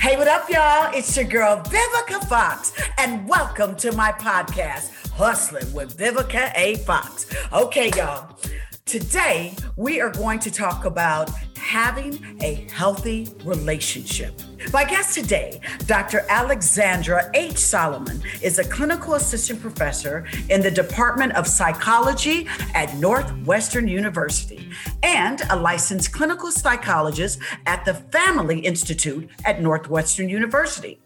Hey, what up, y'all? It's your girl, Vivica Fox, and welcome to my podcast, Hustling with Vivica A. Fox. Okay, y'all. Today, we are going to talk about having a healthy relationship. My guest today, Dr. Alexandra H. Solomon, is a clinical assistant professor in the Department of Psychology at Northwestern University and a licensed clinical psychologist at the Family Institute at Northwestern University.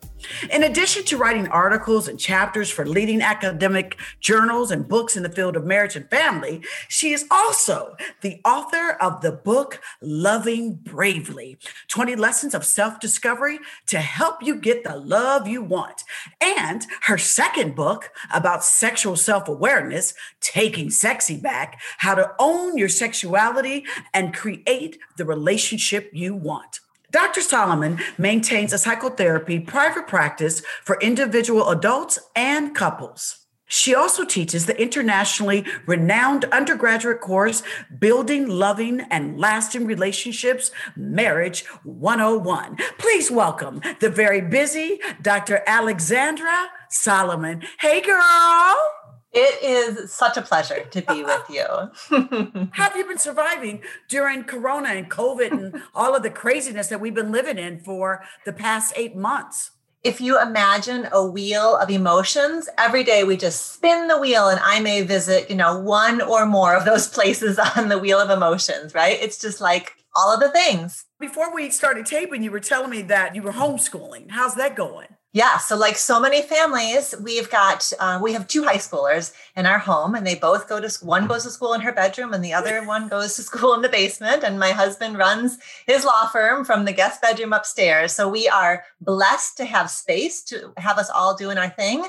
In addition to writing articles and chapters for leading academic journals and books in the field of marriage and family, she is also the author of the book Loving Bravely 20 Lessons of Self Discovery to help you get the love you want. And her second book about sexual self awareness, Taking Sexy Back How to Own Your Sexuality and Create the Relationship You Want. Dr. Solomon maintains a psychotherapy private practice for individual adults and couples. She also teaches the internationally renowned undergraduate course, Building Loving and Lasting Relationships Marriage 101. Please welcome the very busy Dr. Alexandra Solomon. Hey, girl. It is such a pleasure to be with you. have you been surviving during Corona and COVID and all of the craziness that we've been living in for the past eight months? If you imagine a wheel of emotions, every day we just spin the wheel and I may visit, you know, one or more of those places on the wheel of emotions, right? It's just like all of the things. Before we started taping, you were telling me that you were homeschooling. How's that going? Yeah, so like so many families, we've got uh, we have two high schoolers in our home, and they both go to one goes to school in her bedroom, and the other one goes to school in the basement. And my husband runs his law firm from the guest bedroom upstairs. So we are blessed to have space to have us all doing our thing,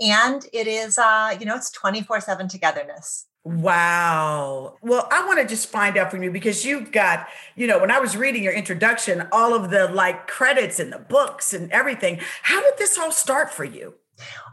and it is uh, you know it's twenty four seven togetherness. Wow. Well, I want to just find out from you because you've got, you know, when I was reading your introduction, all of the like credits and the books and everything. How did this all start for you?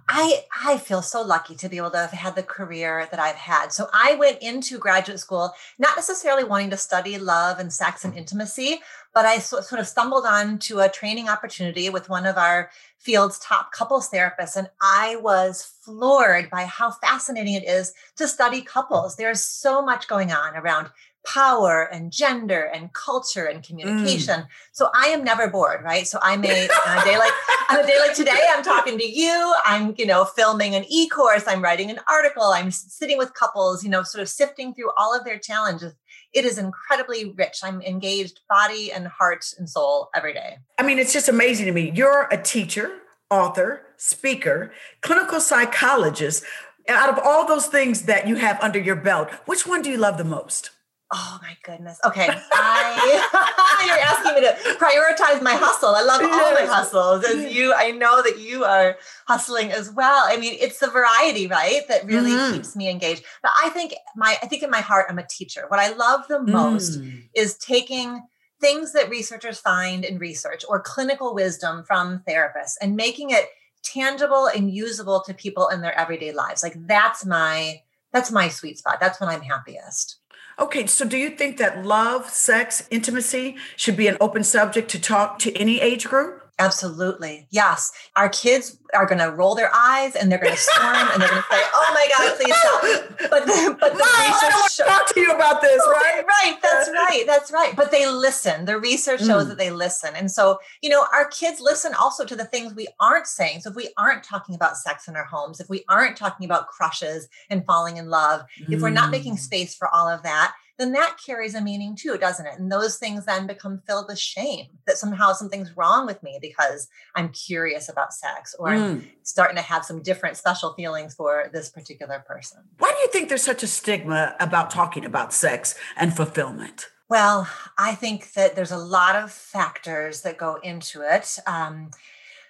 I I feel so lucky to be able to have had the career that I've had. So I went into graduate school not necessarily wanting to study love and sex and intimacy, but I sort of stumbled onto a training opportunity with one of our field's top couples therapists and I was floored by how fascinating it is to study couples. There's so much going on around power and gender and culture and communication. Mm. So I am never bored, right? So I may on a day like on a day like today, I'm talking to you. I'm you know filming an e-course. I'm writing an article. I'm sitting with couples. You know, sort of sifting through all of their challenges. It is incredibly rich. I'm engaged, body and heart and soul every day. I mean, it's just amazing to me. You're a teacher, author, speaker, clinical psychologist. Out of all those things that you have under your belt, which one do you love the most? Oh my goodness. Okay. I, you're asking me to prioritize my hustle. I love all my hustles. As you, I know that you are hustling as well. I mean, it's the variety, right? That really mm-hmm. keeps me engaged. But I think my, I think in my heart, I'm a teacher. What I love the most mm. is taking things that researchers find in research or clinical wisdom from therapists and making it tangible and usable to people in their everyday lives. Like that's my, that's my sweet spot. That's when I'm happiest. Okay, so do you think that love, sex, intimacy should be an open subject to talk to any age group? Absolutely. Yes. Our kids are going to roll their eyes and they're going to squirm and they're going to say, "Oh my god, please stop." But the, but the research I show- talk to you about this, right? Right, that's right. That's right. But they listen. The research shows mm. that they listen. And so, you know, our kids listen also to the things we aren't saying. So if we aren't talking about sex in our homes, if we aren't talking about crushes and falling in love, mm. if we're not making mm. space for all of that, then that carries a meaning too, doesn't it? And those things then become filled with shame that somehow something's wrong with me because I'm curious about sex or mm. I'm starting to have some different special feelings for this particular person. Why do you think there's such a stigma about talking about sex and fulfillment? Well, I think that there's a lot of factors that go into it. Um,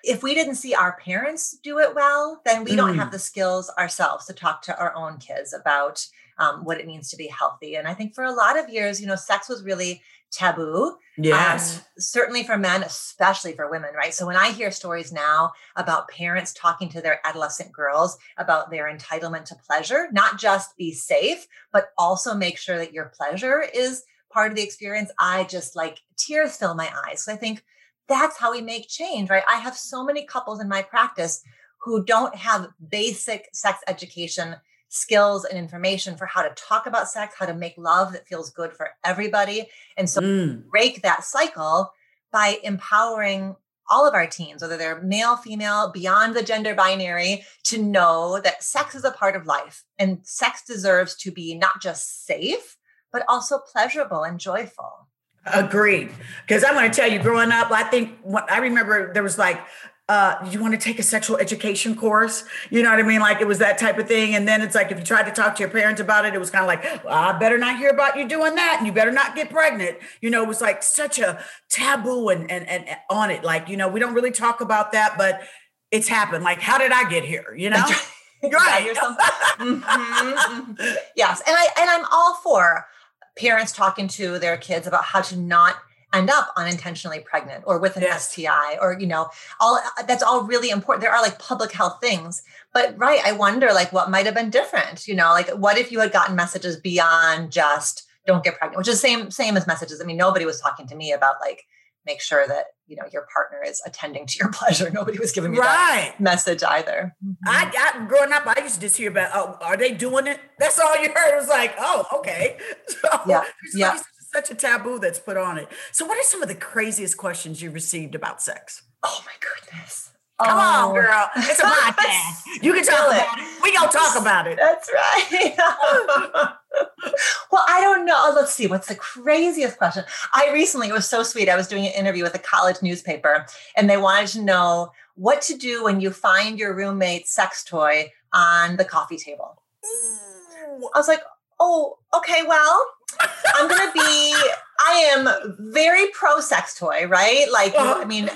if we didn't see our parents do it well, then we mm. don't have mm. the skills ourselves to talk to our own kids about um, what it means to be healthy. And I think for a lot of years, you know, sex was really taboo. Yes. Um, certainly for men, especially for women, right? So when I hear stories now about parents talking to their adolescent girls about their entitlement to pleasure, not just be safe, but also make sure that your pleasure is part of the experience, I just like tears fill my eyes. So I think that's how we make change, right? I have so many couples in my practice who don't have basic sex education skills and information for how to talk about sex, how to make love that feels good for everybody. And so mm. break that cycle by empowering all of our teens, whether they're male, female, beyond the gender binary, to know that sex is a part of life and sex deserves to be not just safe, but also pleasurable and joyful. Agreed. Because I'm going to tell you, growing up, I think I remember there was like uh, you want to take a sexual education course? You know what I mean? Like it was that type of thing. And then it's like if you tried to talk to your parents about it, it was kind of like, well, I better not hear about you doing that, and you better not get pregnant. You know, it was like such a taboo and and, and on it. Like you know, we don't really talk about that, but it's happened. Like, how did I get here? You know. right. mm-hmm, mm-hmm. Yes, and I and I'm all for parents talking to their kids about how to not end up unintentionally pregnant or with an yes. STI or you know all that's all really important. There are like public health things but right I wonder like what might have been different you know like what if you had gotten messages beyond just don't get pregnant which is same same as messages. I mean nobody was talking to me about like make sure that you know your partner is attending to your pleasure. Nobody was giving me right. that message either. Mm-hmm. I got growing up I used to just hear about oh are they doing it? That's all you heard. It was like oh okay. So, yeah. yeah such a taboo that's put on it. So, what are some of the craziest questions you received about sex? Oh my goodness. Come oh. on, girl. It's a podcast. You can talk about it. We gonna talk about it. That's right. well, I don't know. Let's see. What's the craziest question? I recently, it was so sweet. I was doing an interview with a college newspaper, and they wanted to know what to do when you find your roommate's sex toy on the coffee table. I was like, oh, okay, well, I'm gonna be. I am very pro sex toy, right? Like, I mean,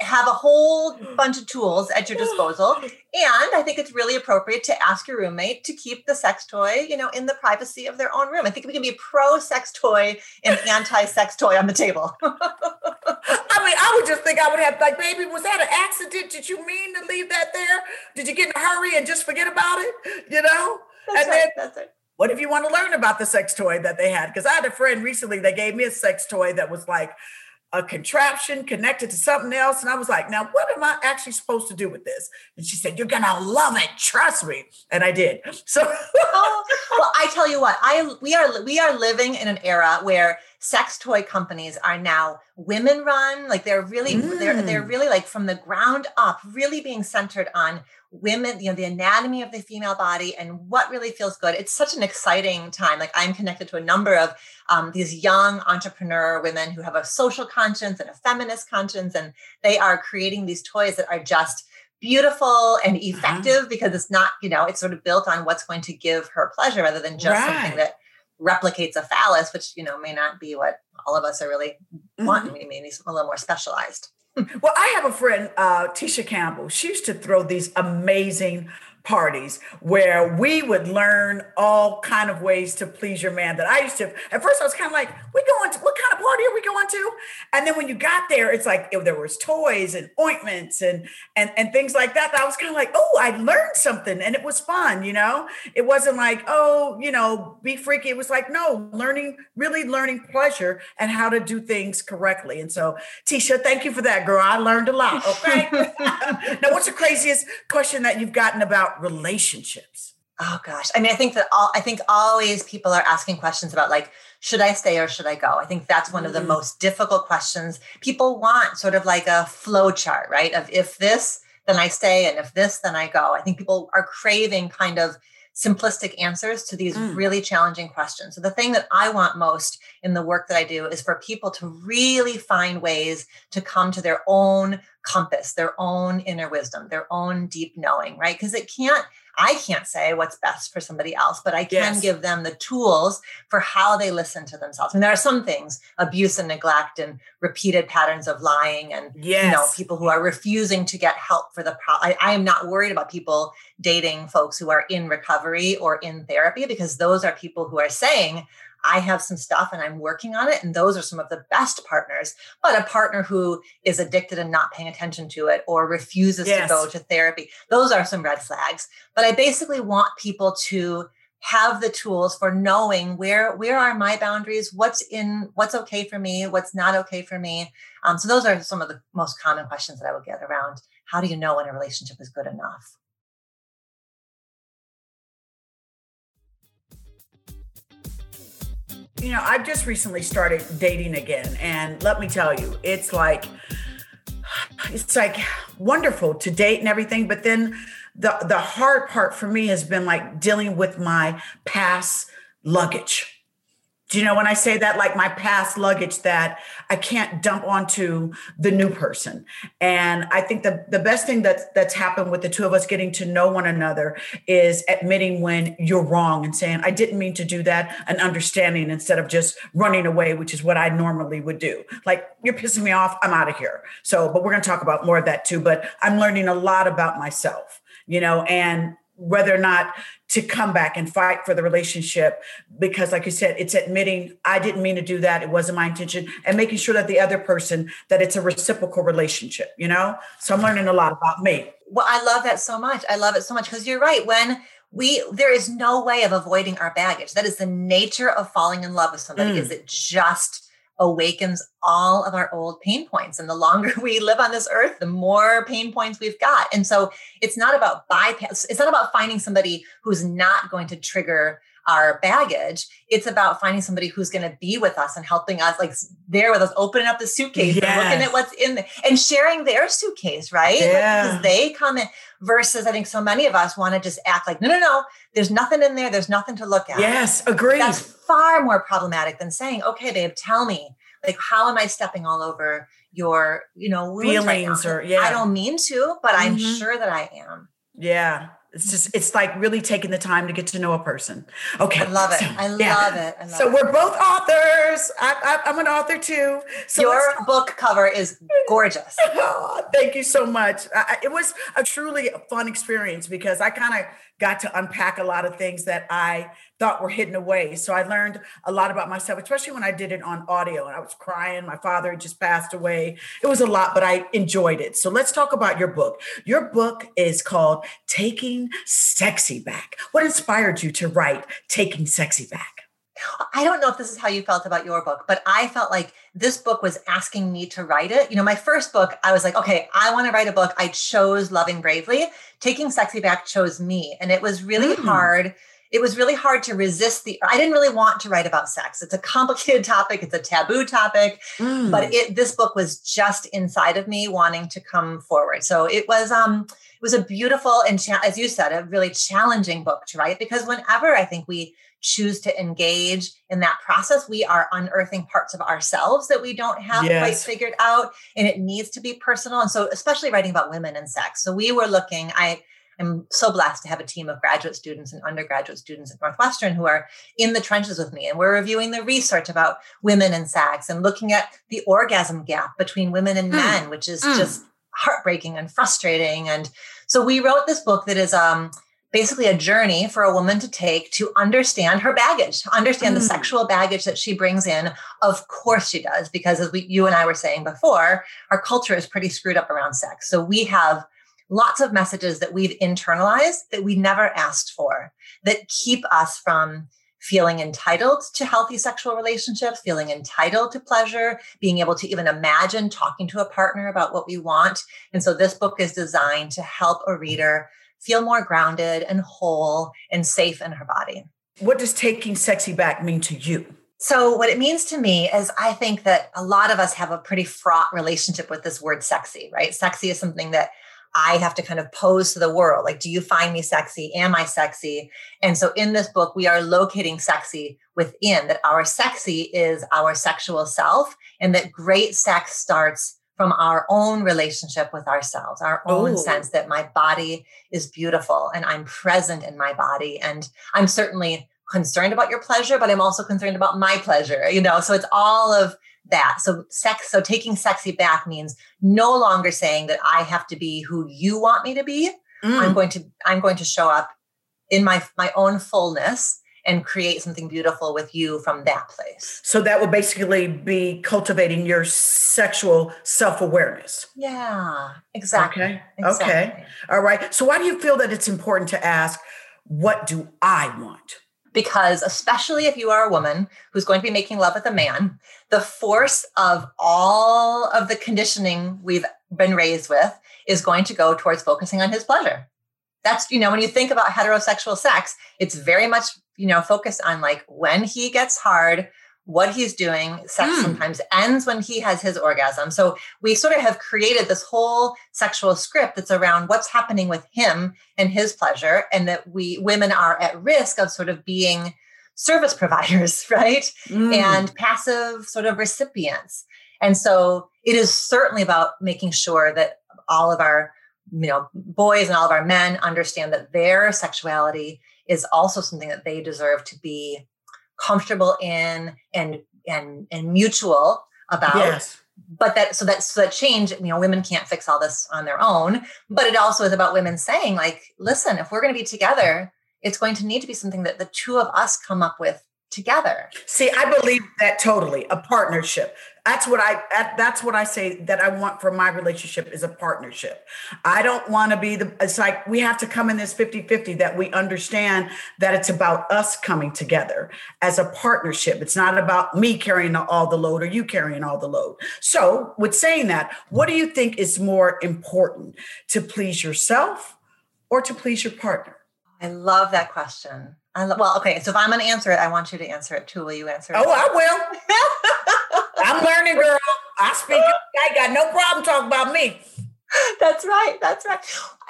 have a whole bunch of tools at your disposal, and I think it's really appropriate to ask your roommate to keep the sex toy, you know, in the privacy of their own room. I think we can be pro sex toy and anti sex toy on the table. I mean, I would just think I would have like, baby, was that an accident? Did you mean to leave that there? Did you get in a hurry and just forget about it? You know? That's and right. Then, that's right what if you want to learn about the sex toy that they had? Because I had a friend recently that gave me a sex toy that was like a contraption connected to something else. And I was like, now what am I actually supposed to do with this? And she said, You're gonna love it, trust me. And I did. So oh, well, I tell you what, I we are we are living in an era where sex toy companies are now women run like they're really mm. they're they're mm. really like from the ground up really being centered on women you know the anatomy of the female body and what really feels good it's such an exciting time like i'm connected to a number of um, these young entrepreneur women who have a social conscience and a feminist conscience and they are creating these toys that are just beautiful and uh-huh. effective uh-huh. because it's not you know it's sort of built on what's going to give her pleasure rather than just right. something that replicates a phallus, which you know may not be what all of us are really mm-hmm. wanting. Maybe maybe a little more specialized. Well, I have a friend, uh, Tisha Campbell. She used to throw these amazing parties where we would learn all kind of ways to please your man that I used to at first I was kind of like we going to what kind of party are we going to? And then when you got there it's like it, there was toys and ointments and and and things like that, that I was kind of like oh I learned something and it was fun you know? It wasn't like oh you know be freaky it was like no learning really learning pleasure and how to do things correctly and so Tisha thank you for that girl I learned a lot okay? Now what's the craziest question that you've gotten about relationships? Oh gosh. I mean, I think that all I think always people are asking questions about like, should I stay or should I go? I think that's one of the mm-hmm. most difficult questions. People want sort of like a flow chart, right? Of if this, then I stay, and if this, then I go. I think people are craving kind of simplistic answers to these mm. really challenging questions. So, the thing that I want most in the work that I do is for people to really find ways to come to their own compass, their own inner wisdom, their own deep knowing, right? Because it can't, I can't say what's best for somebody else, but I can yes. give them the tools for how they listen to themselves. And there are some things, abuse and neglect and repeated patterns of lying and yes. you know, people who are refusing to get help for the problem. I am not worried about people dating folks who are in recovery or in therapy because those are people who are saying, I have some stuff and I'm working on it. And those are some of the best partners. But a partner who is addicted and not paying attention to it or refuses yes. to go to therapy, those are some red flags. But I basically want people to have the tools for knowing where where are my boundaries what's in what's okay for me what's not okay for me um, so those are some of the most common questions that i would get around how do you know when a relationship is good enough you know i've just recently started dating again and let me tell you it's like it's like wonderful to date and everything but then the the hard part for me has been like dealing with my past luggage do you know when I say that, like my past luggage that I can't dump onto the new person? And I think the, the best thing that's that's happened with the two of us getting to know one another is admitting when you're wrong and saying, I didn't mean to do that, and understanding instead of just running away, which is what I normally would do. Like, you're pissing me off, I'm out of here. So, but we're gonna talk about more of that too. But I'm learning a lot about myself, you know, and whether or not to come back and fight for the relationship because like you said it's admitting i didn't mean to do that. It wasn't my intention and making sure that the other person that it's a reciprocal relationship you know? So i'm learning a lot about me. Well i love that so much. I love it so much because you're right. When we there is no way of avoiding our baggage. That is the nature of falling in love with somebody mm. is it just awakens all of our old pain points. And the longer we live on this earth, the more pain points we've got. And so it's not about bypass, it's not about finding somebody who's not going to trigger our baggage. It's about finding somebody who's going to be with us and helping us, like there with us, opening up the suitcase yes. and looking at what's in there and sharing their suitcase, right? Yeah. Because they come in versus I think so many of us want to just act like, no, no, no, there's nothing in there. There's nothing to look at. Yes, agreed. That's far more problematic than saying, okay, babe, tell me, like, how am I stepping all over your, you know, feelings right or yeah. I don't mean to, but mm-hmm. I'm sure that I am. Yeah. It's just it's like really taking the time to get to know a person. Okay, I love it. So, I love yeah. it. I love so it. we're both authors. I, am an author too. So your book cover is gorgeous. oh, thank you so much. I, it was a truly fun experience because I kind of got to unpack a lot of things that I thought were hidden away. So I learned a lot about myself, especially when I did it on audio and I was crying. My father just passed away. It was a lot, but I enjoyed it. So let's talk about your book. Your book is called Taking Sexy Back. What inspired you to write Taking Sexy Back? I don't know if this is how you felt about your book, but I felt like this book was asking me to write it. You know, my first book, I was like, okay, I want to write a book. I chose Loving Bravely. Taking Sexy Back chose me. And it was really mm. hard it was really hard to resist the i didn't really want to write about sex. It's a complicated topic. It's a taboo topic. Mm. but it this book was just inside of me wanting to come forward. So it was um it was a beautiful and cha- as you said a really challenging book to write because whenever i think we choose to engage in that process we are unearthing parts of ourselves that we don't have yes. quite figured out and it needs to be personal. And so especially writing about women and sex. So we were looking i I'm so blessed to have a team of graduate students and undergraduate students at Northwestern who are in the trenches with me. And we're reviewing the research about women and sex and looking at the orgasm gap between women and mm. men, which is mm. just heartbreaking and frustrating. And so we wrote this book that is um, basically a journey for a woman to take to understand her baggage, to understand mm. the sexual baggage that she brings in. Of course she does, because as we, you and I were saying before, our culture is pretty screwed up around sex. So we have lots of messages that we've internalized that we never asked for that keep us from feeling entitled to healthy sexual relationships, feeling entitled to pleasure, being able to even imagine talking to a partner about what we want. And so this book is designed to help a reader feel more grounded and whole and safe in her body. What does taking sexy back mean to you? So, what it means to me is I think that a lot of us have a pretty fraught relationship with this word sexy, right? Sexy is something that I have to kind of pose to the world. Like, do you find me sexy? Am I sexy? And so in this book, we are locating sexy within that our sexy is our sexual self, and that great sex starts from our own relationship with ourselves, our own Ooh. sense that my body is beautiful and I'm present in my body. And I'm certainly concerned about your pleasure, but I'm also concerned about my pleasure, you know? So it's all of that. So sex, so taking sexy back means no longer saying that I have to be who you want me to be. Mm. I'm going to, I'm going to show up in my my own fullness and create something beautiful with you from that place. So that would basically be cultivating your sexual self-awareness. Yeah, exactly. Okay. Exactly. Okay. All right. So why do you feel that it's important to ask what do I want? Because especially if you are a woman who's going to be making love with a man the force of all of the conditioning we've been raised with is going to go towards focusing on his pleasure. That's you know when you think about heterosexual sex it's very much you know focused on like when he gets hard what he's doing. Sex mm. sometimes ends when he has his orgasm. So we sort of have created this whole sexual script that's around what's happening with him and his pleasure, and that we women are at risk of sort of being service providers, right? Mm. And passive sort of recipients. And so it is certainly about making sure that all of our you know boys and all of our men understand that their sexuality is also something that they deserve to be comfortable in and and and mutual about yes. but that so that so that change you know women can't fix all this on their own but it also is about women saying like listen if we're going to be together it's going to need to be something that the two of us come up with together. See, I believe that totally, a partnership. That's what I that's what I say that I want for my relationship is a partnership. I don't want to be the it's like we have to come in this 50-50 that we understand that it's about us coming together as a partnership. It's not about me carrying all the load or you carrying all the load. So, with saying that, what do you think is more important to please yourself or to please your partner? I love that question. I lo- well, okay. So if I'm going to answer it, I want you to answer it too. Will you answer it? Oh, I will. I'm learning, girl. I speak. I got no problem talking about me. That's right. That's right.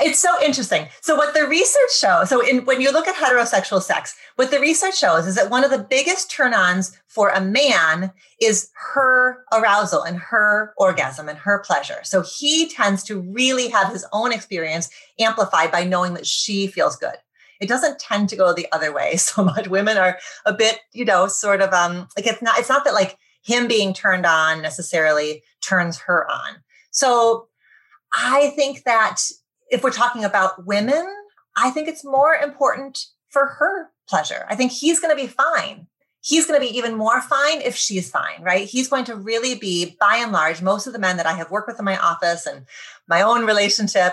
It's so interesting. So what the research shows, so in, when you look at heterosexual sex, what the research shows is that one of the biggest turn-ons for a man is her arousal and her orgasm and her pleasure. So he tends to really have his own experience amplified by knowing that she feels good it doesn't tend to go the other way so much. Women are a bit, you know, sort of um like it's not it's not that like him being turned on necessarily turns her on. So I think that if we're talking about women, I think it's more important for her pleasure. I think he's going to be fine. He's going to be even more fine if she's fine, right? He's going to really be, by and large, most of the men that I have worked with in my office and my own relationship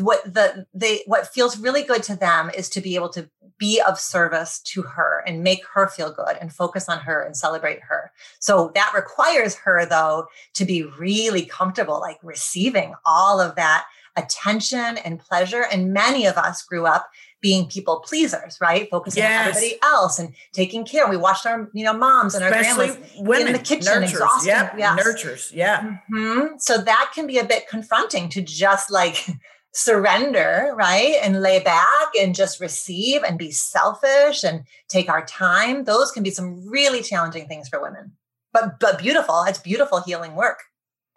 what the they what feels really good to them is to be able to be of service to her and make her feel good and focus on her and celebrate her so that requires her though to be really comfortable like receiving all of that attention and pleasure and many of us grew up being people pleasers, right? Focusing yes. on everybody else and taking care. We watched our, you know, moms and Especially our grandmas women, in the kitchen, nurtures, exhausted. Yep. Yes. Nurtures, yeah. Mm-hmm. So that can be a bit confronting to just like surrender, right? And lay back and just receive and be selfish and take our time. Those can be some really challenging things for women. But but beautiful. It's beautiful healing work.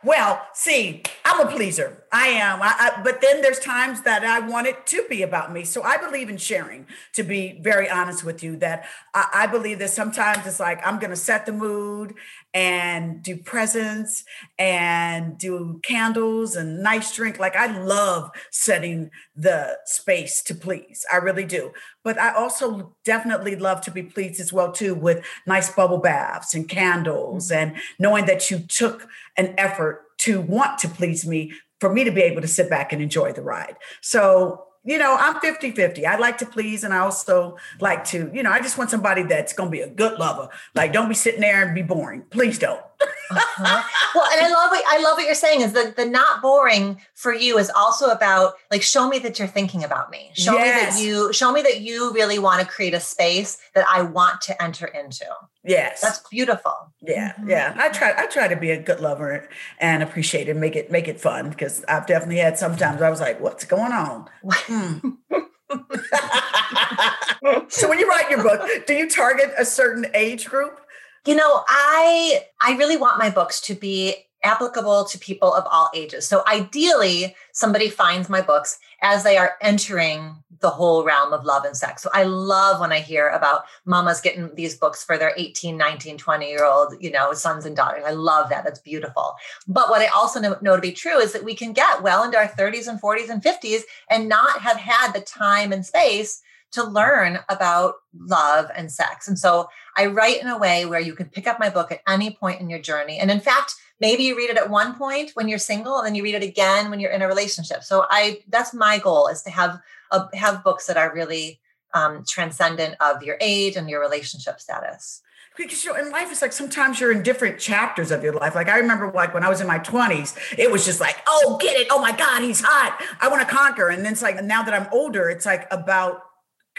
Well, see, I'm a pleaser. I am. I, I, but then there's times that I want it to be about me. So I believe in sharing, to be very honest with you, that I, I believe that sometimes it's like I'm going to set the mood and do presents and do candles and nice drink. Like I love setting the space to please. I really do. But I also definitely love to be pleased as well too with nice bubble baths and candles mm-hmm. and knowing that you took an effort to want to please me for me to be able to sit back and enjoy the ride. So you know, I'm 50 50. I like to please, and I also like to, you know, I just want somebody that's going to be a good lover. Like, don't be sitting there and be boring. Please don't. Uh-huh. Well, and I love what I love what you're saying is that the not boring for you is also about like show me that you're thinking about me. Show yes. me that you show me that you really want to create a space that I want to enter into. Yes. That's beautiful. Yeah. Mm-hmm. Yeah. I try I try to be a good lover and appreciate it, make it make it fun because I've definitely had sometimes I was like, what's going on? Mm. so when you write your book, do you target a certain age group? You know, I I really want my books to be applicable to people of all ages. So ideally, somebody finds my books as they are entering the whole realm of love and sex. So I love when I hear about mamas getting these books for their 18, 19, 20 year old, you know, sons and daughters. I love that. That's beautiful. But what I also know, know to be true is that we can get well into our 30s and 40s and 50s and not have had the time and space to learn about love and sex. And so I write in a way where you can pick up my book at any point in your journey. And in fact, maybe you read it at one point when you're single and then you read it again when you're in a relationship. So I that's my goal is to have a, have books that are really um, transcendent of your age and your relationship status because you know in life it's like sometimes you're in different chapters of your life like i remember like when i was in my 20s it was just like oh get it oh my god he's hot i want to conquer and then it's like now that i'm older it's like about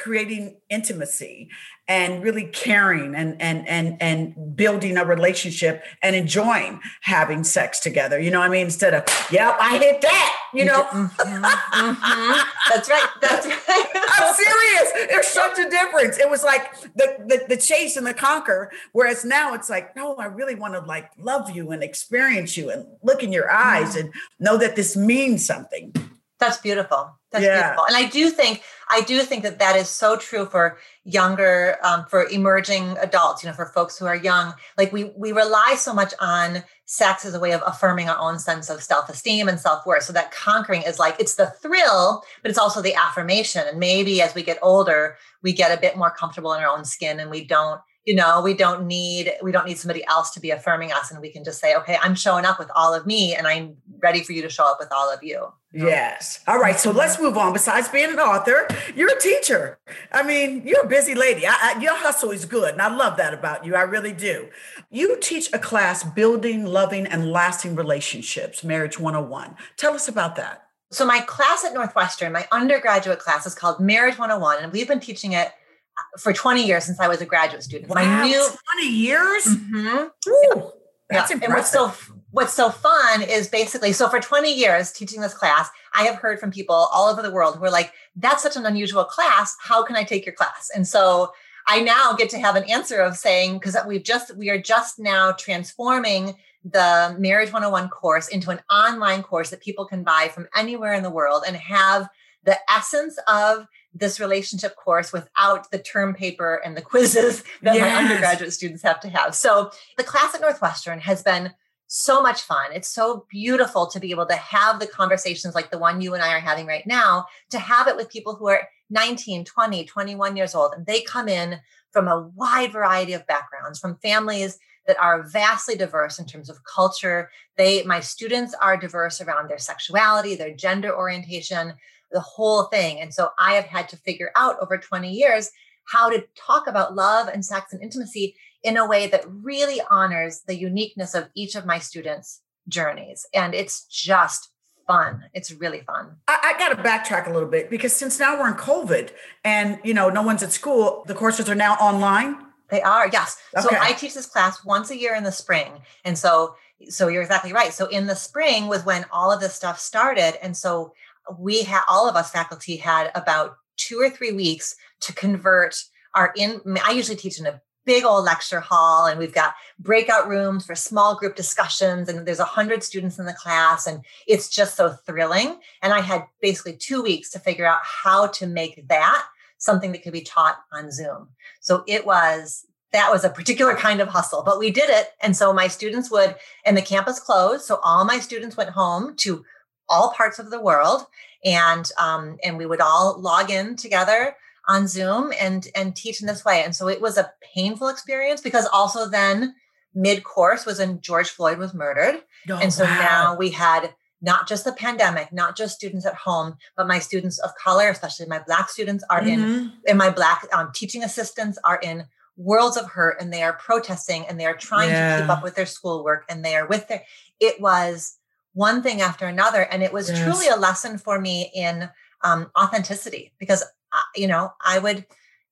creating intimacy and really caring and and and and building a relationship and enjoying having sex together you know what i mean instead of yep i hit that you know mm-hmm, mm-hmm. that's right that's right i'm serious there's such a difference it was like the, the the chase and the conquer whereas now it's like no i really want to like love you and experience you and look in your eyes mm-hmm. and know that this means something that's beautiful. That's yeah. beautiful. And I do think I do think that that is so true for younger, um, for emerging adults. You know, for folks who are young. Like we we rely so much on sex as a way of affirming our own sense of self esteem and self worth. So that conquering is like it's the thrill, but it's also the affirmation. And maybe as we get older, we get a bit more comfortable in our own skin, and we don't you know we don't need we don't need somebody else to be affirming us and we can just say okay i'm showing up with all of me and i'm ready for you to show up with all of you. Yes. All right so let's move on. Besides being an author you're a teacher. I mean you're a busy lady. I, I, your hustle is good and i love that about you. I really do. You teach a class building loving and lasting relationships marriage 101 tell us about that. So my class at northwestern my undergraduate class is called marriage 101 and we've been teaching it for 20 years since I was a graduate student. Wow, My new 20 years. Mm-hmm. Ooh, that's yeah. impressive. And what's so what's so fun is basically so for 20 years teaching this class, I have heard from people all over the world who are like, "That's such an unusual class. How can I take your class?" And so I now get to have an answer of saying because we've just we are just now transforming the Marriage 101 course into an online course that people can buy from anywhere in the world and have the essence of this relationship course without the term paper and the quizzes that yes. my undergraduate students have to have. So the class at Northwestern has been so much fun. It's so beautiful to be able to have the conversations like the one you and I are having right now, to have it with people who are 19, 20, 21 years old. And they come in from a wide variety of backgrounds, from families that are vastly diverse in terms of culture. They, my students are diverse around their sexuality, their gender orientation, the whole thing. And so I have had to figure out over 20 years how to talk about love and sex and intimacy in a way that really honors the uniqueness of each of my students' journeys. And it's just fun. It's really fun. I, I got to backtrack a little bit because since now we're in COVID and you know no one's at school, the courses are now online. They are, yes. Okay. So I teach this class once a year in the spring. And so so you're exactly right. So in the spring was when all of this stuff started. And so we had all of us faculty had about two or three weeks to convert our in i usually teach in a big old lecture hall and we've got breakout rooms for small group discussions and there's a hundred students in the class and it's just so thrilling. And i had basically two weeks to figure out how to make that something that could be taught on zoom. So it was that was a particular kind of hustle but we did it and so my students would and the campus closed so all my students went home to all parts of the world, and um, and we would all log in together on Zoom and and teach in this way. And so it was a painful experience because also then mid course was when George Floyd was murdered, oh, and so wow. now we had not just the pandemic, not just students at home, but my students of color, especially my black students, are mm-hmm. in and my black um, teaching assistants are in worlds of hurt and they are protesting and they are trying yeah. to keep up with their schoolwork and they are with their it was one thing after another. And it was yes. truly a lesson for me in um, authenticity because, uh, you know, I would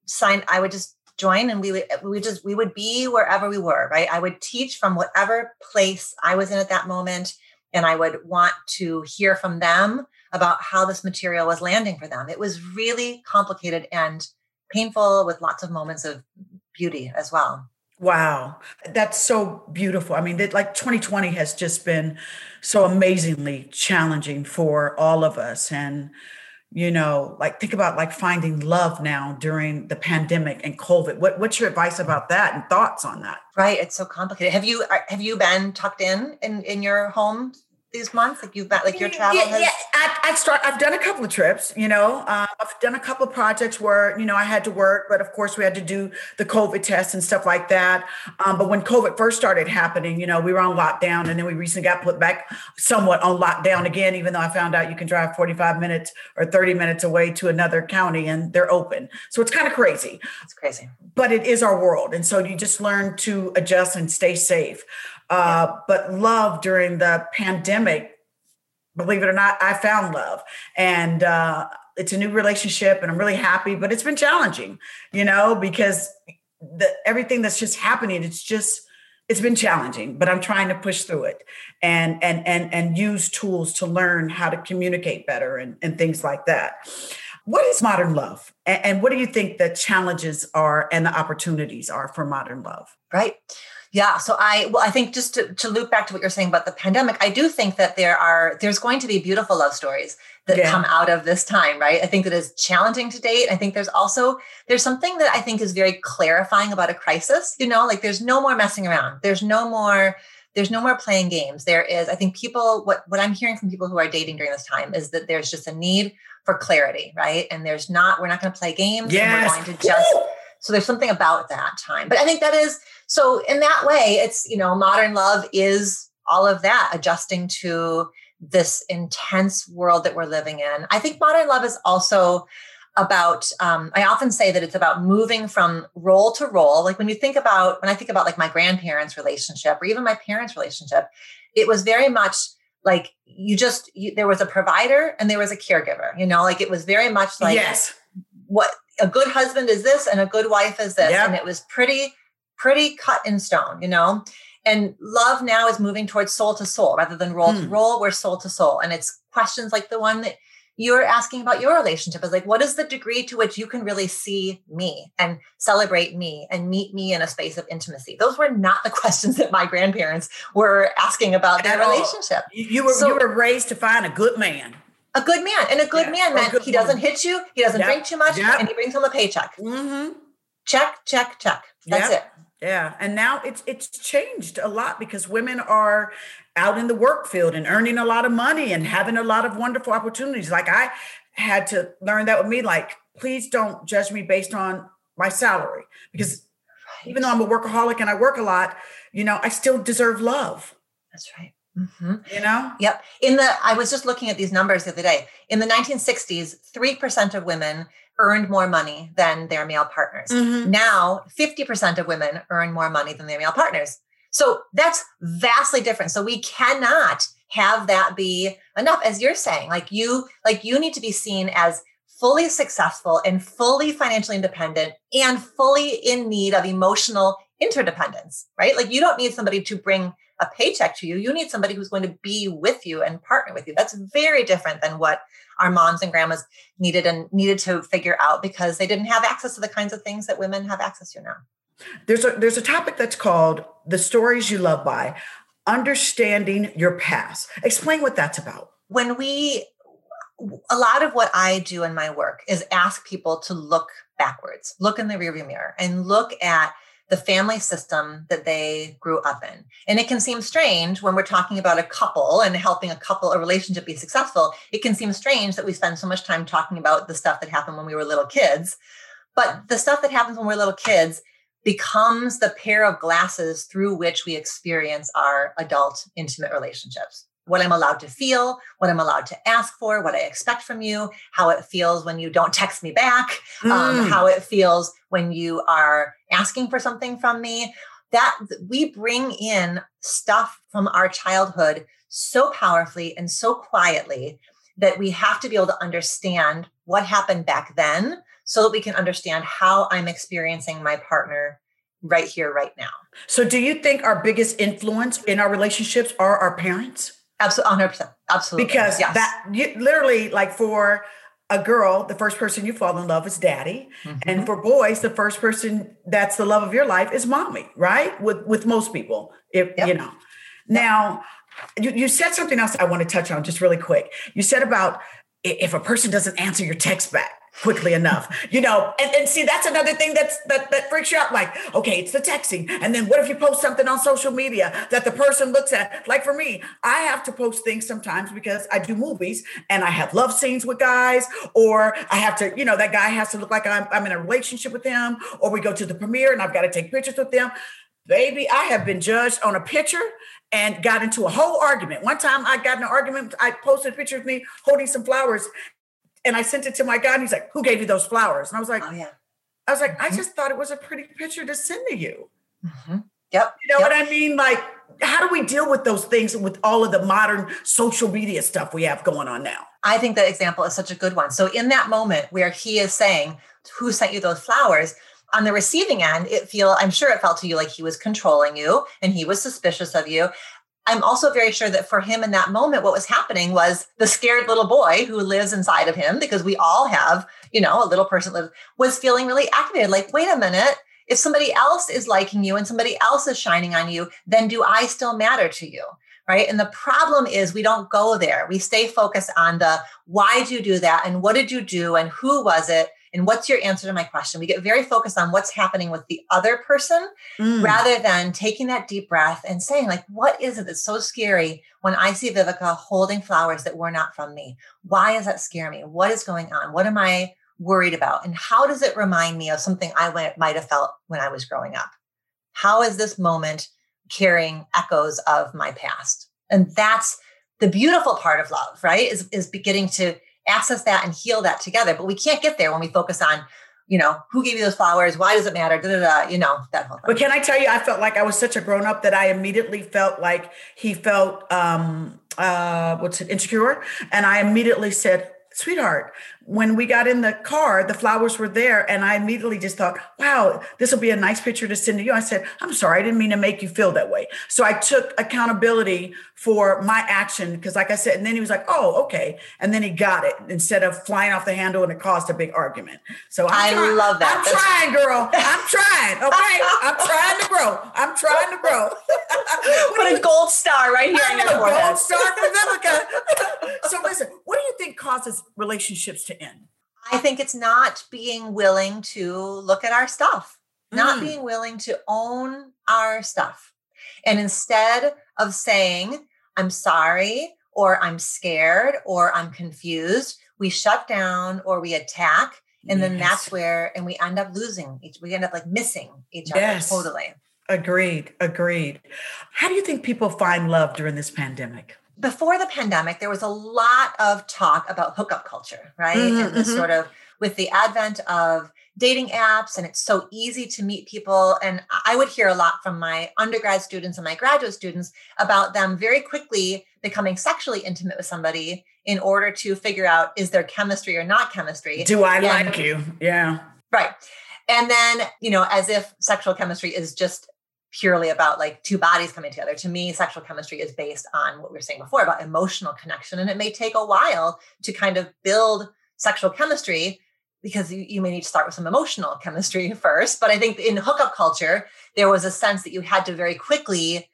sign, I would just join and we would, we just, we would be wherever we were, right? I would teach from whatever place I was in at that moment. And I would want to hear from them about how this material was landing for them. It was really complicated and painful with lots of moments of beauty as well. Wow, that's so beautiful. I mean, that like 2020 has just been so amazingly challenging for all of us. And, you know, like think about like finding love now during the pandemic and COVID. What, what's your advice about that and thoughts on that? Right. It's so complicated. Have you, have you been tucked in, in, in your home these months? Like you've got like your travel yeah, has. Yeah, I, I start. I've done a couple of trips. You know, uh, I've done a couple of projects where you know I had to work, but of course we had to do the COVID test and stuff like that. Um, but when COVID first started happening, you know, we were on lockdown, and then we recently got put back somewhat on lockdown again. Even though I found out you can drive forty five minutes or thirty minutes away to another county, and they're open. So it's kind of crazy. It's crazy, but it is our world, and so you just learn to adjust and stay safe. Uh. But love during the pandemic believe it or not, I found love. And uh, it's a new relationship and I'm really happy, but it's been challenging, you know, because the everything that's just happening, it's just it's been challenging, but I'm trying to push through it and and and and use tools to learn how to communicate better and, and things like that. What is modern love? And, and what do you think the challenges are and the opportunities are for modern love? Right. Yeah. So I, well, I think just to, to loop back to what you're saying about the pandemic, I do think that there are, there's going to be beautiful love stories that yeah. come out of this time, right? I think that is challenging to date. I think there's also, there's something that I think is very clarifying about a crisis, you know, like there's no more messing around. There's no more, there's no more playing games. There is, I think people, what, what I'm hearing from people who are dating during this time is that there's just a need for clarity, right? And there's not, we're not going to play games. Yes. we're going to just, Woo! So there's something about that time. But I think that is, so in that way, it's, you know, modern love is all of that, adjusting to this intense world that we're living in. I think modern love is also about um, i often say that it's about moving from role to role like when you think about when i think about like my grandparents relationship or even my parents relationship it was very much like you just you, there was a provider and there was a caregiver you know like it was very much like yes what a good husband is this and a good wife is this and it was pretty pretty cut in stone, you know? And love now is moving towards soul to soul rather than role hmm. to role, we're soul to soul. And it's questions like the one that you're asking about your relationship is like, what is the degree to which you can really see me and celebrate me and meet me in a space of intimacy? Those were not the questions that my grandparents were asking about their relationship. You were so, you were raised to find a good man. A good man. And a good yeah, man meant he doesn't hit you, he doesn't yep. drink too much, yep. and he brings home a paycheck. Mm-hmm. Check, check, check. That's yep. it. Yeah, and now it's it's changed a lot because women are out in the work field and earning a lot of money and having a lot of wonderful opportunities. Like I had to learn that with me like please don't judge me based on my salary because even though I'm a workaholic and I work a lot, you know, I still deserve love. That's right. Mm-hmm. You know? Yep. In the, I was just looking at these numbers the other day. In the 1960s, 3% of women earned more money than their male partners. Mm-hmm. Now, 50% of women earn more money than their male partners. So that's vastly different. So we cannot have that be enough as you're saying. Like you like you need to be seen as fully successful and fully financially independent and fully in need of emotional interdependence, right? Like you don't need somebody to bring a paycheck to you. You need somebody who's going to be with you and partner with you. That's very different than what our moms and grandmas needed and needed to figure out because they didn't have access to the kinds of things that women have access to now. There's a there's a topic that's called the stories you love by understanding your past. Explain what that's about. When we a lot of what I do in my work is ask people to look backwards, look in the rearview mirror and look at the family system that they grew up in. And it can seem strange when we're talking about a couple and helping a couple, a relationship be successful. It can seem strange that we spend so much time talking about the stuff that happened when we were little kids. But the stuff that happens when we're little kids becomes the pair of glasses through which we experience our adult intimate relationships what I'm allowed to feel, what I'm allowed to ask for, what I expect from you, how it feels when you don't text me back, um, mm. um, how it feels when you are asking for something from me. That we bring in stuff from our childhood so powerfully and so quietly that we have to be able to understand what happened back then so that we can understand how I'm experiencing my partner right here, right now. So, do you think our biggest influence in our relationships are our parents? Absolutely, 100%. Absolutely. Because yes. that you, literally, like for a girl, the first person you fall in love is daddy. Mm-hmm. And for boys, the first person that's the love of your life is mommy, right? With with most people, if yep. you know. Now, you, you said something else I want to touch on just really quick. You said about if a person doesn't answer your text back. Quickly enough you know? And, and see that's another thing that's that that freaks you out like okay it's the texting. And then what if you post something on social media that the person looks at? Like for me i have to post things sometimes because i do movies and i have love scenes with guys or i have to you know that guy has to look like i'm, I'm in a relationship with him or we go to the premiere and i've got to take pictures with them. Baby i have been judged on a picture and got into a whole argument. One time I got in an argument, I posted a picture of me holding some flowers and I sent it to my guy and he's like, Who gave you those flowers? And I was like, Oh, yeah. I was like, Mhm. I just thought it was a pretty picture to send to you. Mhm. Yep. You know yep. what I mean? Like, how do we deal with those things with all of the modern social media stuff we have going on now? I think that example is such a good one. So, in that moment where he is saying, Who sent you those flowers? On the receiving end, it feel I'm sure it felt to you like he was controlling you and he was suspicious of you. I'm also very sure that for him in that moment, what was happening was the scared little boy who lives inside of him, because we all have, you know, a little person lives, was feeling really activated. Like, wait a minute, if somebody else is liking you and somebody else is shining on you, then do I still matter to you? Right. And the problem is we don't go there. We stay focused on the why did you do that? And what did you do? And who was it? And what's your answer to my question? We get very focused on what's happening with the other person Mm. rather than taking that deep breath and saying, like, what is it that's so scary when I see Vivica holding flowers that were not from me? Why does that scare me? What is going on? What am I worried about? And how does it remind me of something I might have felt when I was growing up? How is this moment carrying echoes of my past? And that's the beautiful part of love, right? Is, is beginning to access that and heal that together. But we can't get there when we focus on, you know, who gave you those flowers? Why does it matter? Da, da, da, you know, that whole thing. But can I tell you, I felt like I was such a grown up that I immediately felt like he felt um uh what's it insecure, and I immediately said, "Sweetheart, when we got in the car, the flowers were there, and I immediately just thought, wow, this will be a nice picture to send to you." I said, "I'm sorry, I didn't mean to make you feel that way." So I took accountability for my action because, like I said, and then he was like, "Oh, okay," and then he got it instead of flying off the handle, and it caused a big argument. So I'm I trying- love that. I'm That's- trying, girl. I'm trying. Okay, I'm trying to grow. I'm trying to grow. Put a gold star right here your forehead. gold star for Vivica. so listen, what do you think causes relationships to end? I think it's not being willing to look at our stuff, not Mm. being willing to own our stuff. And instead of saying, I'm sorry, or I'm scared, or I'm confused, we shut down or we attack. And then that's where, and we end up losing each, we end up like missing each other Yes. other totally. agreed. Agreed. How do you think people find love during this pandemic? Before the pandemic, there was a lot of talk about hookup culture, right? Mhm, and this mhm. sort of with the advent of dating apps, and it's so easy to meet people. And I would hear a lot from my undergrad students and my graduate students about them very quickly becoming sexually intimate with somebody in order to figure out is there chemistry or not chemistry. Do I Yeah. like you? Yeah. Right. And then, you know, as if sexual chemistry is just purely about like two bodies coming together. To me, sexual chemistry is based on what we were saying before about emotional connection. And it may take a while to kind of build sexual chemistry because you, you may need to start with some emotional chemistry first. But I think in hookup culture, there was a sense that you had to very quickly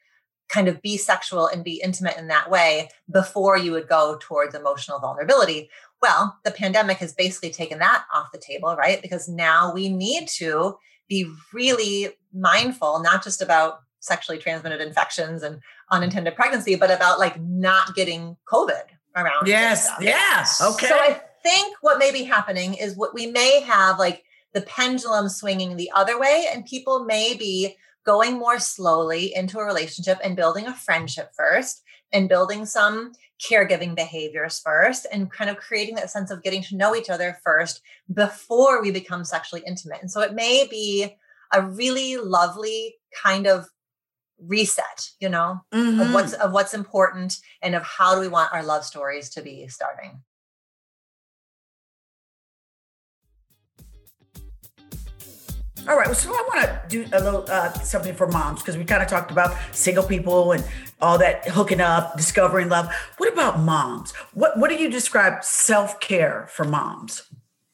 kind of be sexual and be intimate in that way before you would go towards emotional vulnerability. Well, the pandemic has basically taken that off the table, right? Because now we need to be really mindful, not just about sexually transmitted infections and unintended pregnancy, but about like not getting COVID around. Yes. Yes. Okay. So I think what may be happening is what we may have like the pendulum swinging the other way, and people may be going more slowly into a relationship and building a friendship first and building some caregiving behaviors first and kind of creating that sense of getting to know each other first before we become sexually intimate. And so it may be a really lovely kind of reset, you know, of Mhm. what's of what's important and of how do we want our love stories to be starting. All right, so I want to do a little uh, something for moms because we kind of talked about single people and all that hooking up, discovering love. What about moms? What what do you describe self care for moms?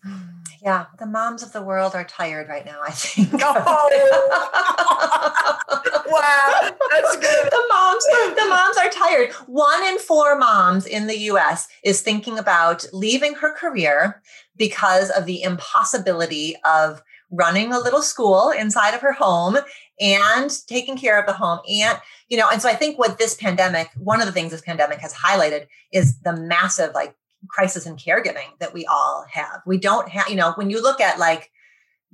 Yeah, the moms of the world are tired right now, I think. Oh. wow, that's good. the moms, the moms are tired. One in four moms in the US is thinking about leaving her career because of the impossibility of running a little school inside of her home and taking care of the home and you know and so i think what this pandemic one of the things this pandemic has highlighted is the massive like crisis in caregiving that we all have we don't have you know when you look at like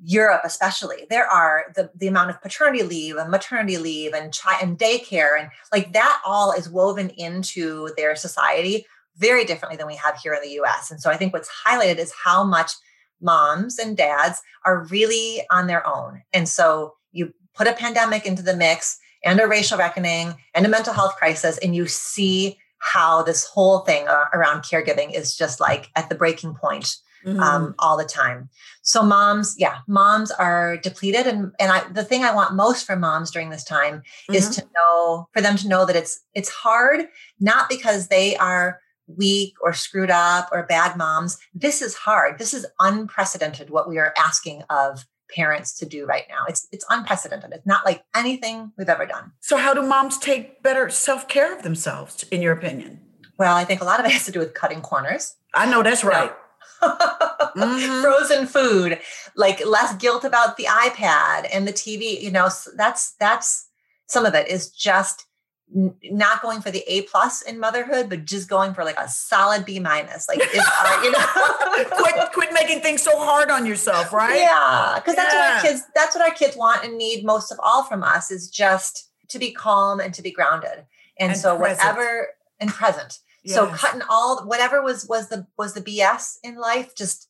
Europe, especially, there are the, the amount of paternity leave and maternity leave and child and daycare and like that all is woven into their society very differently than we have here in the US. And so I think what's highlighted is how much moms and dads are really on their own. And so you put a pandemic into the mix and a racial reckoning and a mental health crisis, and you see how this whole thing around caregiving is just like at the breaking point mm-hmm. um, all the time. So moms, yeah, moms are depleted, and and I, the thing I want most for moms during this time mm-hmm. is to know for them to know that it's it's hard, not because they are weak or screwed up or bad moms. This is hard. This is unprecedented what we are asking of parents to do right now. It's it's unprecedented. It's not like anything we've ever done. So how do moms take better self-care of themselves in your opinion? Well, I think a lot of it has to do with cutting corners. I know that's right mm-hmm. frozen food, like less guilt about the iPad and the TV. You know, that's that's some of it is just not going for the A plus in motherhood, but just going for like a solid B minus. Like, uh, you know, quit quit making things so hard on yourself, right? Yeah, because that's yeah. what our kids that's what our kids want and need most of all from us is just to be calm and to be grounded. And, and so present. whatever and present. Yes. So cutting all whatever was was the was the BS in life, just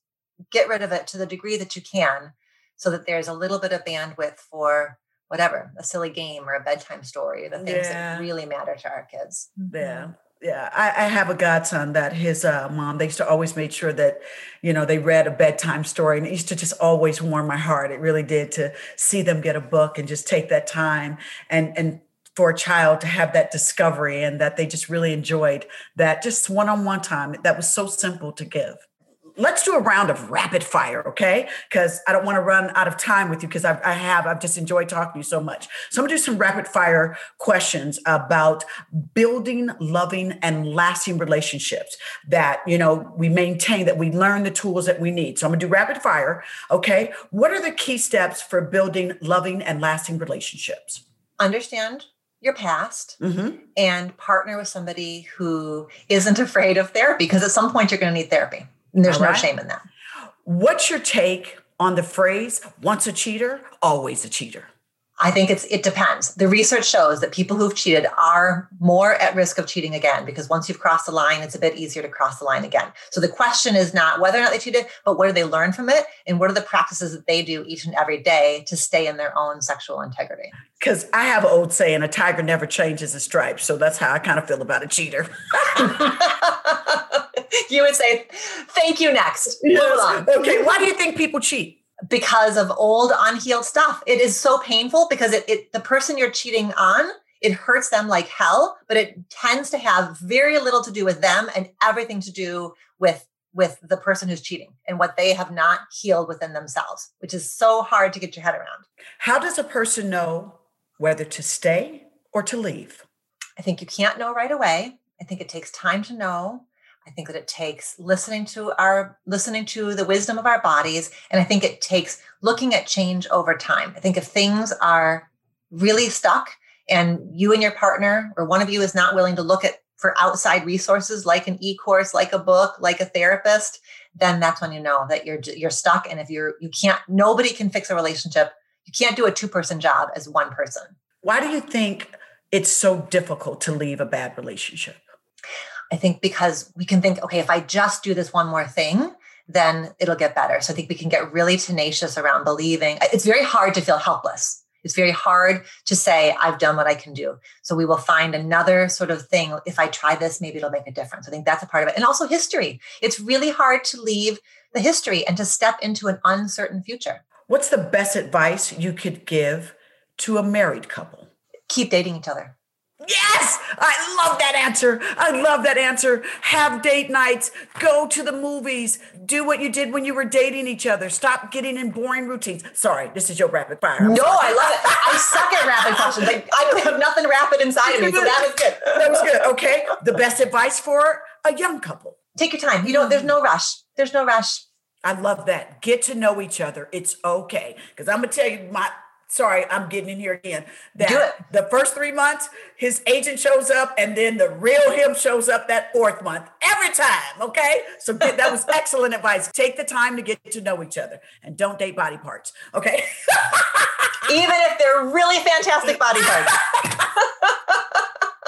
get rid of it to the degree that you can, so that there's a little bit of bandwidth for whatever a silly game or a bedtime story, the things yeah. that really matter to our kids. Yeah. Yeah, I, I, have a godson that his uh, mom, they used to always make sure that, you know, they read a bedtime story. And it used to just always warm my heart. It really did to see them get a book and just take that time and, and for a child to have that discovery and that they just really enjoyed that just one-on-one time that was so simple to give let's do a round of rapid fire okay? Because i don't want to run out of time with you because I, I, have i've just enjoyed talking to you so much. So i'm going to do some rapid fire questions about building loving and lasting relationships that you know we maintain that we learn the tools that we need. So i'm going to do rapid fire okay? What are the key steps for building loving and lasting relationships? Understand your past mm-hmm. and partner with somebody who isn't afraid of therapy because at some point you're going to need therapy and there's right. no shame in that. What's your take on the phrase once a cheater, always a cheater? I think it's it depends. The research shows that people who've cheated are more at risk of cheating again because once you've crossed the line, it's a bit easier to cross the line again. So the question is not whether or not they cheated, but what do they learn from it and what are the practices that they do each and every day to stay in their own sexual integrity? Because I have an old saying, a tiger never changes his stripes. So that's how I kind of feel about a cheater. you would say, thank you next. Yes. Okay. Why do you think people cheat? Because of old unhealed stuff. It is so painful because it, it the person you're cheating on, it hurts them like hell, but it tends to have very little to do with them and everything to do with with the person who's cheating and what they have not healed within themselves, which is so hard to get your head around. How does a person know whether to stay or to leave? I think you can't know right away. I think it takes time to know. I think that it takes listening to our listening to the wisdom of our bodies and I think it takes looking at change over time. I think if things are really stuck and you and your partner or one of you is not willing to look at for outside resources like an e-course, like a book, like a therapist, then that's when you know that you're you're stuck and if you're you can't nobody can fix a relationship. You can't do a two-person job as one person. Why do you think it's so difficult to leave a bad relationship? I think because we can think, okay, if I just do this one more thing, then it'll get better. So I think we can get really tenacious around believing. It's very hard to feel helpless. It's very hard to say, I've done what I can do. So we will find another sort of thing. If I try this, maybe it'll make a difference. I think that's a part of it. And also history. It's really hard to leave the history and to step into an uncertain future. What's the best advice you could give to a married couple? Keep dating each other Yes, I love that answer. I love that answer. Have date nights, go to the movies, do what you did when you were dating each other. Stop getting in boring routines. Sorry, this is your rapid fire. I'm no, sorry. I love it. I suck at rapid questions. I, I have nothing rapid inside of me, so that was good. That was good. Okay. The best advice for a young couple. Take your time. You know, there's no rush. There's no rush. I love that. Get to know each other. It's okay. Because I'm gonna tell you my sorry, I'm getting in here again. That the first three months, his agent shows up, and then the real him shows up that fourth month every time. Okay, so get, that was excellent advice. Take the time to get to know each other, and don't date body parts. Okay. Even if they're really fantastic body parts.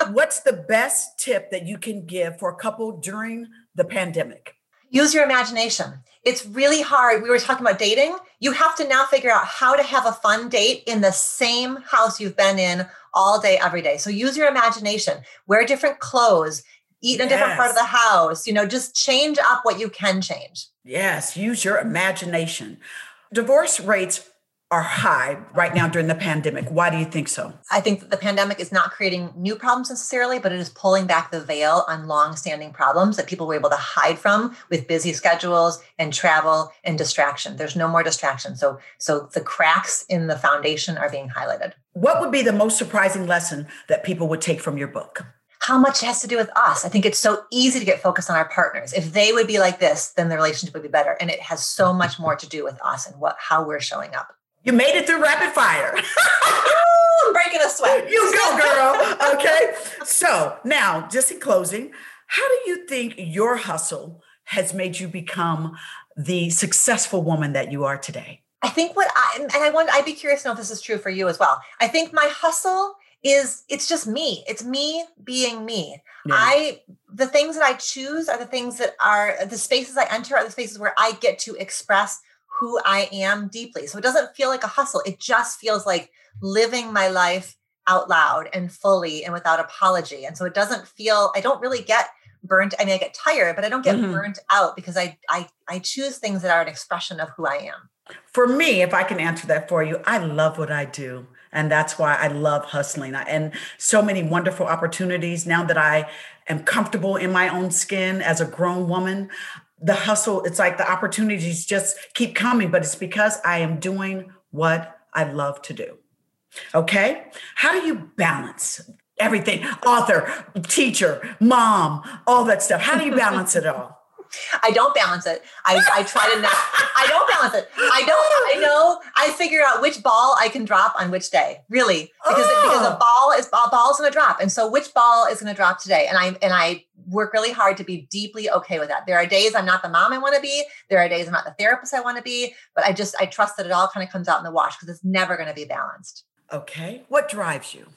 What's the best tip that you can give for a couple during the pandemic? Use your imagination. It's really hard. We were talking about dating. You have to now figure out how to have a fun date in the same house you've been in all day, every day. So use your imagination. Wear different clothes, eat in a different part of the house. You know, just change up what you can change. Yes, use your imagination. Divorce rates are high right now during the pandemic. Why do you think so? I think that the pandemic is not creating new problems necessarily, but it is pulling back the veil on long-standing problems that people were able to hide from with busy schedules and travel and distraction. There's no more distraction. So so the cracks in the foundation are being highlighted. What would be the most surprising lesson that people would take from your book? How much has to do with us? I think it's so easy to get focused on our partners. If they would be like this, then the relationship would be better. And it has so much more to do with us and what how we're showing up. You made it through rapid fire. I'm breaking a sweat. you go, girl. Okay. So now, just in closing, how do you think your hustle has made you become the successful woman that you are today? I think what I and I want I'd be curious to know if this is true for you as well. I think my hustle is it's just me. It's me being me. Yeah. I the things that I choose are the things that are the spaces I enter are the spaces where I get to express who I am deeply. So it doesn't feel like a hustle. It just feels like living my life out loud and fully and without apology. And so it doesn't feel I don't really get burnt. I mean, I get tired, but I don't get Mhm. burnt out because I I I choose things that are an expression of who I am. For me, if I can answer that for you, I love what I do. And that's why I love hustling and so many wonderful opportunities now that I am comfortable in my own skin as a grown woman. The hustle, it's like the opportunities just keep coming, but it's because I am doing what I love to do. Okay. How do you balance everything? Author, teacher, mom, all that stuff. How do you balance it all? I don't balance it. I, I try to not. I don't balance it. I don't. I know. I figure out which ball I can drop on which day. Really, because because a Oh. ball is a ball's going to drop, and so which ball is going to drop today? And I and I work really hard to be deeply okay with that. There are days I'm not the mom I want to be. There are days I'm not the therapist I want to be. But I just I trust that it all kind of comes out in the wash because it's never going to be balanced. Okay. What drives you?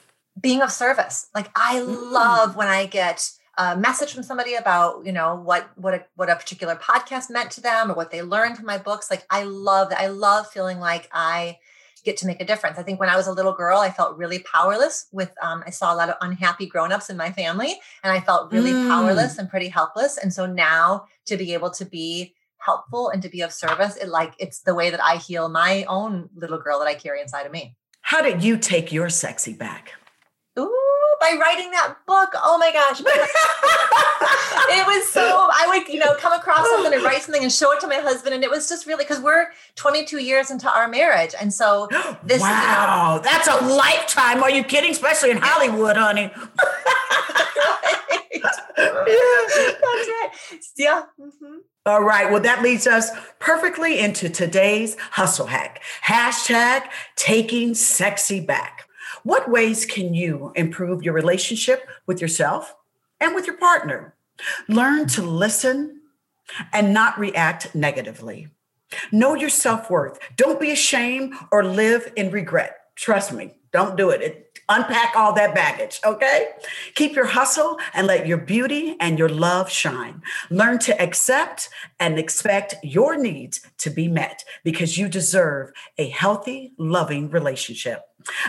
being of service. Like I Mm. love when I get a message from somebody about, you know, what what a what a particular podcast meant to them or what they learned from my books. Like I love that. I love feeling like I get to make a difference. I think when I was a little girl, I felt really powerless with um, I saw a lot of unhappy grown-ups in my family and I felt really Mm. powerless and pretty helpless. And so now to be able to be helpful and to be of service, it like it's the way that I heal my own little girl that I carry inside of me. How did you take your sexy back? Ooh, by writing that book. Oh my gosh. it was so, Would, you know, come across something and write something and show it to my husband. And it was just really, because we're 22 years into our marriage. And so this, you know- wow, that's a lifetime. Are you kidding? Especially in Hollywood, honey. That's right. Yeah. mhm. All right. Well, that leads us perfectly into today's hustle hack. Hashtag taking sexy back. What ways can you improve your relationship with yourself and with your partner? Learn to listen and not react negatively. Know your self worth. Don't be ashamed or live in regret. Trust me, don't do it. it. Unpack all that baggage, okay? Keep your hustle and let your beauty and your love shine. Learn to accept and expect your needs to be met because you deserve a healthy, loving relationship.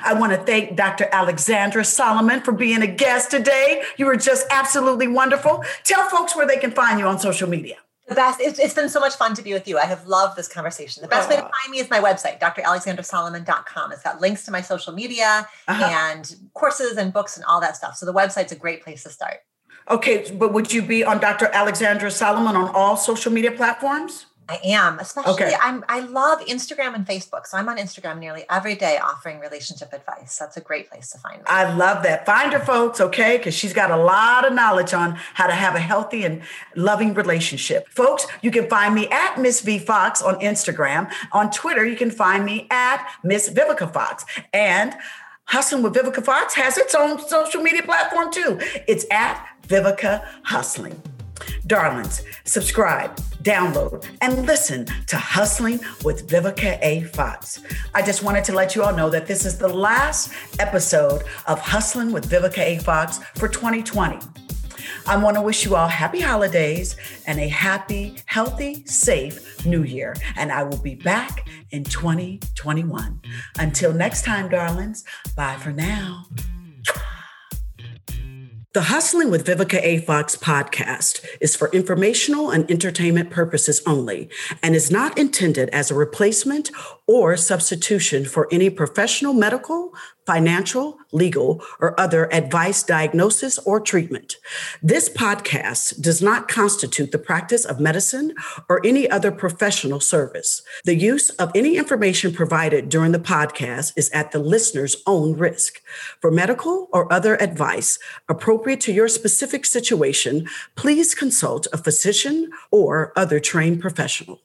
I want to thank Dr. Alexandra Solomon for being a guest today. You were just absolutely wonderful. Tell folks where they can find you on social media. The best. It's, it's been so much fun to be with you. I have loved this conversation. The best way to find me is my website, dralexandrasolomon.com. It's got links to my social media uh-huh. and courses and books and all that stuff. So the website's a great place to start. Okay, but would you be on Dr. Alexandra Solomon on all social media platforms? I am, especially okay. I'm I love Instagram and Facebook. So I'm on Instagram nearly every day offering relationship advice. That's a great place to find me. I love that. Find her folks, okay? Because she's got a lot of knowledge on how to have a healthy and loving relationship. Folks, you can find me at Miss V Fox on Instagram. On Twitter, you can find me at Miss Vivica Fox. And Hustling with Vivica Fox has its own social media platform too. It's at Vivica Hustling. Darlings, subscribe, download, and listen to Hustling with Vivica A. Fox. I just wanted to let you all know that this is the last episode of Hustling with Vivica A. Fox for 2020. I want to wish you all happy holidays and a happy, healthy, safe new year. And I will be back in 2021. Until next time, darlings, bye for now. The Hustling with Vivica A. Fox podcast is for informational and entertainment purposes only and is not intended as a replacement or substitution for any professional medical, financial, legal, or other advice, diagnosis, or treatment. This podcast does not constitute the practice of medicine or any other professional service. The use of any information provided during the podcast is at the listener's own risk. For medical or other advice appropriate to your specific situation, please consult a physician or other trained professional.